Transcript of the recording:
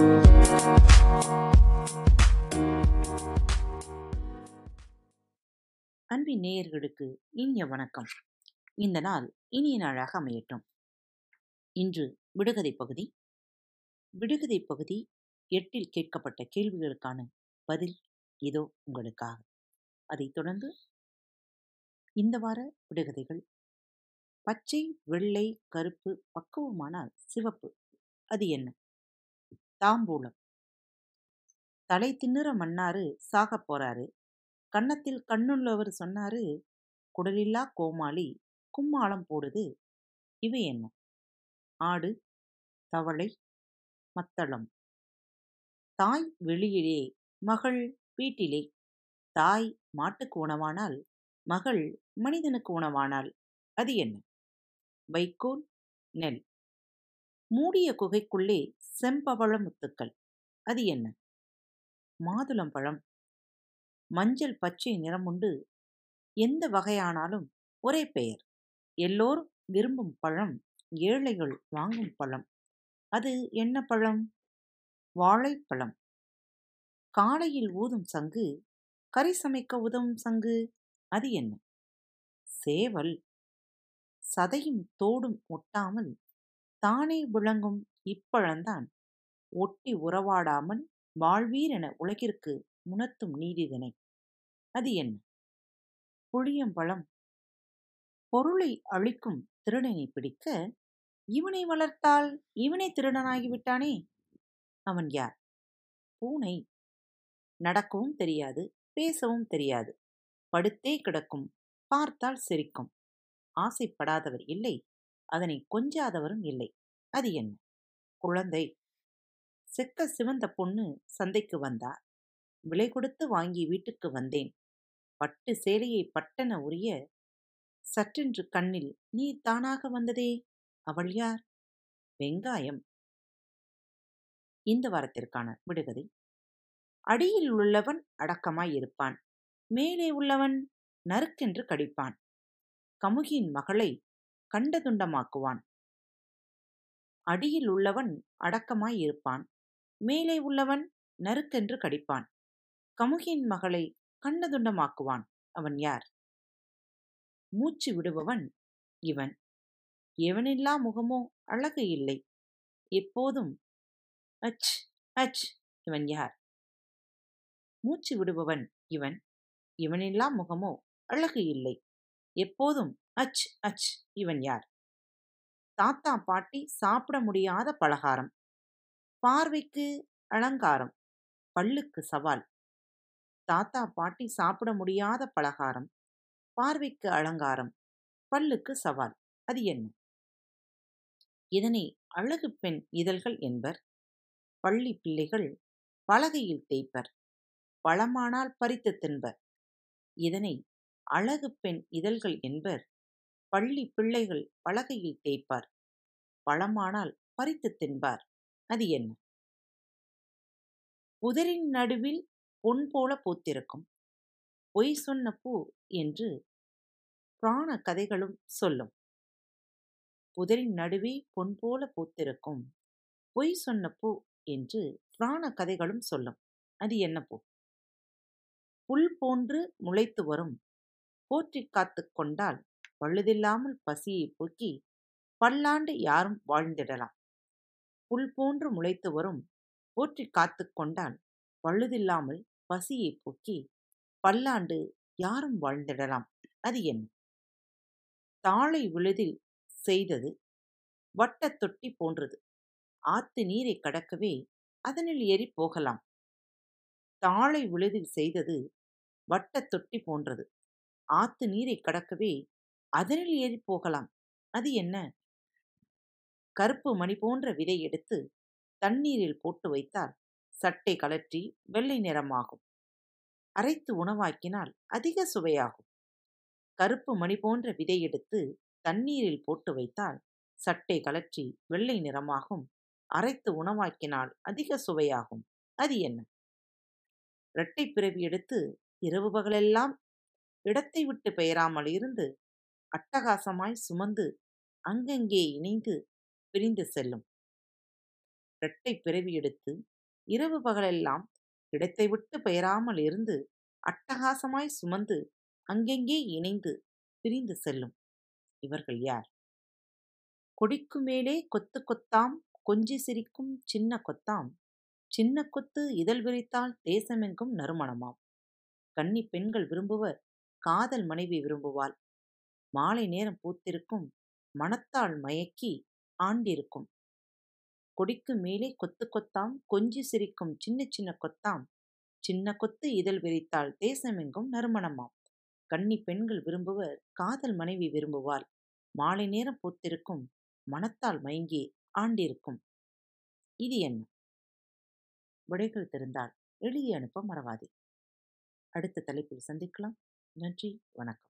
அன்பின் நேயர்களுக்கு இனிய வணக்கம். இந்த நாள் இனிய நாளாக அமையட்டும். இன்று விடுகதை பகுதி. விடுகதை பகுதி எட்டில் கேட்கப்பட்ட கேள்விகளுக்கான பதில் இதோ உங்களுக்காக. அதைத் தொடர்ந்து இந்த வார விடுகதைகள். பச்சை வெள்ளை கருப்பு பக்குவமானால் சிவப்பு. அது என்ன? தாம்பூலம். தலை தின்னுற மன்னாரு சாகப் போறாரு. கன்னத்தில் கண்ணுள்ளவர் சொன்னாரு குடலில்லா கோமாளி கும்மாளம் போடுது. இவை என்ன? ஆடு தவளை மத்தளம். தாய் வெளியிலே மகள் வீட்டிலே. தாய் மாட்டுக்கு உணவானால் மகள் மனிதனுக்கு உணவானால் அது என்ன? வைக்கோல் நெல். மூடிய குகைக்குள்ளே செம்பவள முத்துக்கள் அது என்ன? மாதுளம்பழம். மஞ்சள் பச்சை நிறமுண்டு எந்த வகையானாலும் ஒரே பெயர். எல்லோரும் விரும்பும் பழம் ஏழைகள் வாங்கும் பழம். அது என்ன பழம்? வாழைப்பழம். காலையில் ஊதும் சங்கு கறி சமைக்க உதவும் சங்கு அது என்ன? சேவல். சதையும் தோடும் ஒட்டாமல் தானே விளங்கும் இப்பழந்தான். ஒட்டி உறவாடாமல் வாழ்வீரென உலகிற்கு உணர்த்தும் நீதிதனை. அது என்ன? புளியம்பழம் பொருளை அழிக்கும் திருடனை பிடிக்க இவனை வளர்த்தால் இவனை திருடனாகிவிட்டானே? அவன் யார்? பூனை. நடக்கவும் தெரியாது பேசவும் தெரியாது. படுத்தே கிடக்கும் பார்த்தால் சிரிக்கும். ஆசைப்படாதவர் இல்லை. அதனை கொஞ்சாதவரும் இல்லை. அது என்ன? குழந்தை. செக்க சிவந்த பொண்ணு சந்தைக்கு வந்தார். விலை கொடுத்து வாங்கி வீட்டுக்கு வந்தேன். பட்டு சேலையை பட்டன உரிய சற்றென்று கண்ணில் நீ தானாக வந்ததே? அவள் யார்? வெங்காயம். இந்த வாரத்திற்கான விடுகதை. அடியில் உள்ளவன் அடக்கமாய் இருப்பான். மேலே உள்ளவன் நறுக்கென்று கடிப்பான். கமுகியின் மகளை கண்டதுண்டமாக்குவான் அடியில் உள்ளவன் அடக்கமாய் இருப்பான். மேலே உள்ளவன் நறுக்கென்று கடிப்பான். கமுகியின் மகளை கண்டதுண்டமாக்குவான் அவன் யார்? மூச்சு விடுபவன் இவன். எவனில்லா முகமோ அழகு இல்லை. எப்போதும் அச் அச் இவன் யார்? மூச்சு விடுபவன் இவன். இவனில்லா முகமோ அழகு இல்லை. எப்போதும் அச் அச் இவன் யார்? தாத்தா பாட்டி சாப்பிட முடியாத பலகாரம். பார்வைக்கு அலங்காரம் பல்லுக்கு சவால். தாத்தா பாட்டி சாப்பிட முடியாத பலகாரம் பார்வைக்கு அலங்காரம் பல்லுக்கு சவால். அது என்ன? இதனை அழகு பெண் இதழ்கள் என்பர். பள்ளி பிள்ளைகள் பலகையில் தேய்ப்பர். பழமானால் பறித்து தின்பர். இதனை அழகு பெண் இதழ்கள் என்பர் பள்ளி பிள்ளைகள் பலகையில் தேய்ப்பார். பழமானால் பறித்து தின்பார். அது என்ன? புதரின் நடுவில் பொன் போல பூத்திருக்கும். பொய் சொன்ன பூ என்று புராண கதைகளும் சொல்லும். புதரின் நடுவே பொன் போல பூத்திருக்கும். பொய் சொன்ன பூ என்று புராண கதைகளும் சொல்லும். அது என்ன பூ? புல் போன்று முளைத்து வரும். போற்றி காத்து கொண்டால் பழுதில்லாமல் பசியை போக்கி பல்லாண்டு யாரும் வாழ்ந்திடலாம். புல் போன்று முளைத்து வரும் போற்றி காத்து கொண்டால் பழுதில்லாமல் பசியை போக்கி பல்லாண்டு யாரும் வாழ்ந்திடலாம். அது என்ன? தாழை விழுதில் செய்தது வட்டத் தொட்டி போன்றது. ஆத்து நீரை கடக்கவே அதனில் ஏறி போகலாம். தாழை விழுதில் செய்தது வட்டத் தொட்டி போன்றது. ஆத்து நீரை கடக்கவே அதனில் ஏறி போகலாம். அது என்ன? கருப்பு மணி போன்ற விதை எடுத்து தண்ணீரில் போட்டு வைத்தால் சட்டை கலற்றி வெள்ளை நிறமாகும். அரைத்து உணவாக்கினால் அதிக சுவையாகும். கருப்பு மணி போன்ற விதை எடுத்து தண்ணீரில் போட்டு வைத்தால் சட்டை கலற்றி வெள்ளை நிறமாகும். அரைத்து உணவாக்கினால் அதிக சுவையாகும். அது என்ன? இரட்டை பிறவி எடுத்து இரவு பகலெல்லாம் இடத்தை விட்டு பெயராமல் இருந்து அட்டகாசமாய் சுமந்து அங்கங்கே இணைந்து பிரிந்து செல்லும். இரட்டை பிறவி எடுத்து இரவு பகலெல்லாம் இடத்தை விட்டு பெயராமல் இருந்து அட்டகாசமாய் சுமந்து அங்கெங்கே இணைந்து பிரிந்து செல்லும். இவர்கள் யார்? கொடிக்கு மேலே கொத்து கொத்தாம் கொஞ்சி சிரிக்கும் சின்ன கொத்தாம். சின்ன கொத்து இதழ் விரித்தால் தேசமெங்கும் நறுமணமாம். கன்னி பெண்கள் விரும்புவர் காதல் மனைவி விரும்புவாள். மாலை நேரம் பூத்திருக்கும் மனத்தால் மயக்கி ஆண்டிருக்கும். கொடிக்கு மேலே கொத்து கொத்தாம் கொஞ்சி சிரிக்கும் சின்ன சின்ன கொத்தாம். சின்ன கொத்து இதழ் விரித்தால் தேசமெங்கும் நறுமணமாம். கன்னி பெண்கள் விரும்புவர் காதல் மனைவி விரும்புவாள். மாலை நேரம் பூத்திருக்கும் மனத்தால் மயங்கி ஆண்டிருக்கும். இது என்ன? விடைகள் தெரிந்தால் எழுதி அனுப்ப மறவாதே. அடுத்த தலைப்பில் சந்திக்கலாம். நன்றி வணக்கம்.